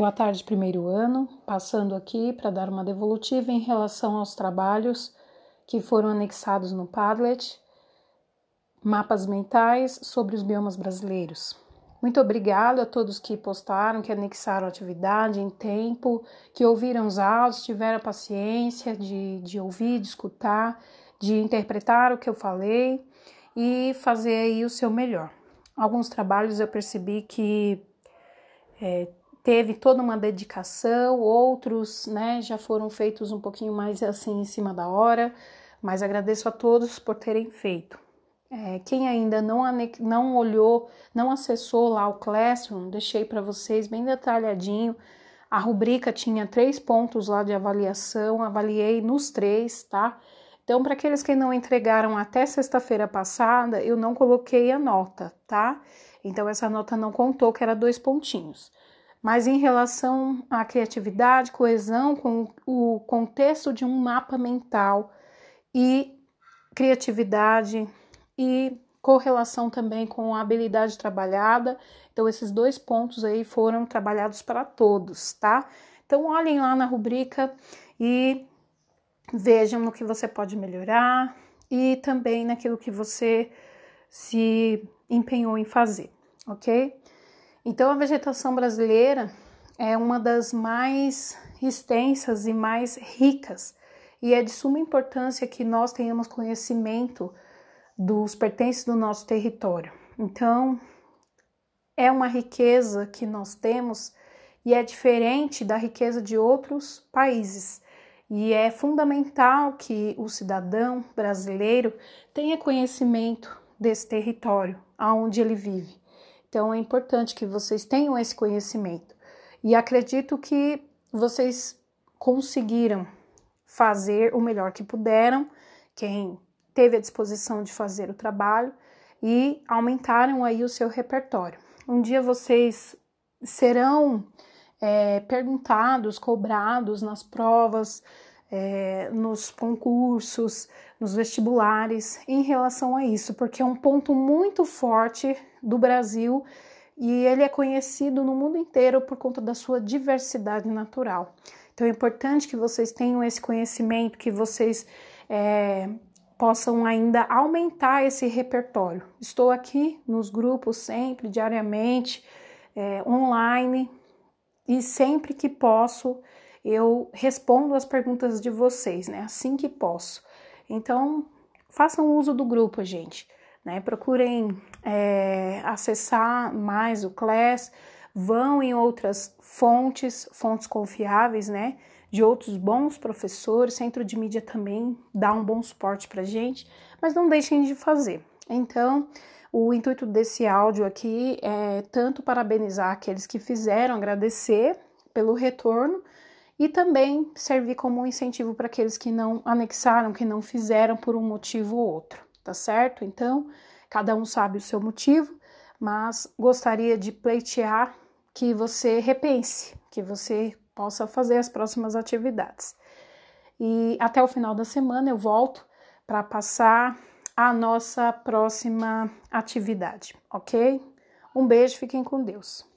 Boa tarde, primeiro ano. Passando aqui para dar uma devolutiva em relação aos trabalhos que foram anexados no Padlet, mapas mentais sobre os biomas brasileiros. Muito obrigado a todos que postaram, que anexaram a atividade em tempo, que ouviram os áudios, tiveram a paciência de, de ouvir, de escutar, de interpretar o que eu falei e fazer aí o seu melhor. Alguns trabalhos eu percebi que é, teve toda uma dedicação, outros né, já foram feitos um pouquinho mais assim em cima da hora, mas agradeço a todos por terem feito. É, quem ainda não, não olhou, não acessou lá o Classroom, deixei para vocês bem detalhadinho. A rubrica tinha três pontos lá de avaliação, avaliei nos três, tá? Então, para aqueles que não entregaram até sexta-feira passada, eu não coloquei a nota, tá? Então, essa nota não contou, que era dois pontinhos. Mas em relação à criatividade, coesão com o contexto de um mapa mental e criatividade e correlação também com a habilidade trabalhada. Então, esses dois pontos aí foram trabalhados para todos, tá? Então, olhem lá na rubrica e vejam no que você pode melhorar e também naquilo que você se empenhou em fazer, ok? Então, a vegetação brasileira é uma das mais extensas e mais ricas, e é de suma importância que nós tenhamos conhecimento dos pertences do nosso território. Então, é uma riqueza que nós temos e é diferente da riqueza de outros países. E é fundamental que o cidadão brasileiro tenha conhecimento desse território, aonde ele vive. Então é importante que vocês tenham esse conhecimento. E acredito que vocês conseguiram fazer o melhor que puderam, quem teve a disposição de fazer o trabalho e aumentaram aí o seu repertório. Um dia vocês serão é, perguntados, cobrados nas provas, é, nos concursos, nos vestibulares em relação a isso, porque é um ponto muito forte do Brasil e ele é conhecido no mundo inteiro por conta da sua diversidade natural. Então é importante que vocês tenham esse conhecimento, que vocês é, possam ainda aumentar esse repertório. Estou aqui nos grupos sempre, diariamente, é, online, e sempre que posso eu respondo as perguntas de vocês, né? Assim que posso. Então, façam uso do grupo, gente. Né? Procurem é, acessar mais o Class, vão em outras fontes, fontes confiáveis, né? De outros bons professores, centro de mídia também dá um bom suporte para gente, mas não deixem de fazer. Então, o intuito desse áudio aqui é tanto parabenizar aqueles que fizeram, agradecer pelo retorno e também servir como um incentivo para aqueles que não anexaram, que não fizeram por um motivo ou outro, tá certo? Então, cada um sabe o seu motivo, mas gostaria de pleitear que você repense, que você possa fazer as próximas atividades. E até o final da semana eu volto para passar a nossa próxima atividade, ok? Um beijo, fiquem com Deus.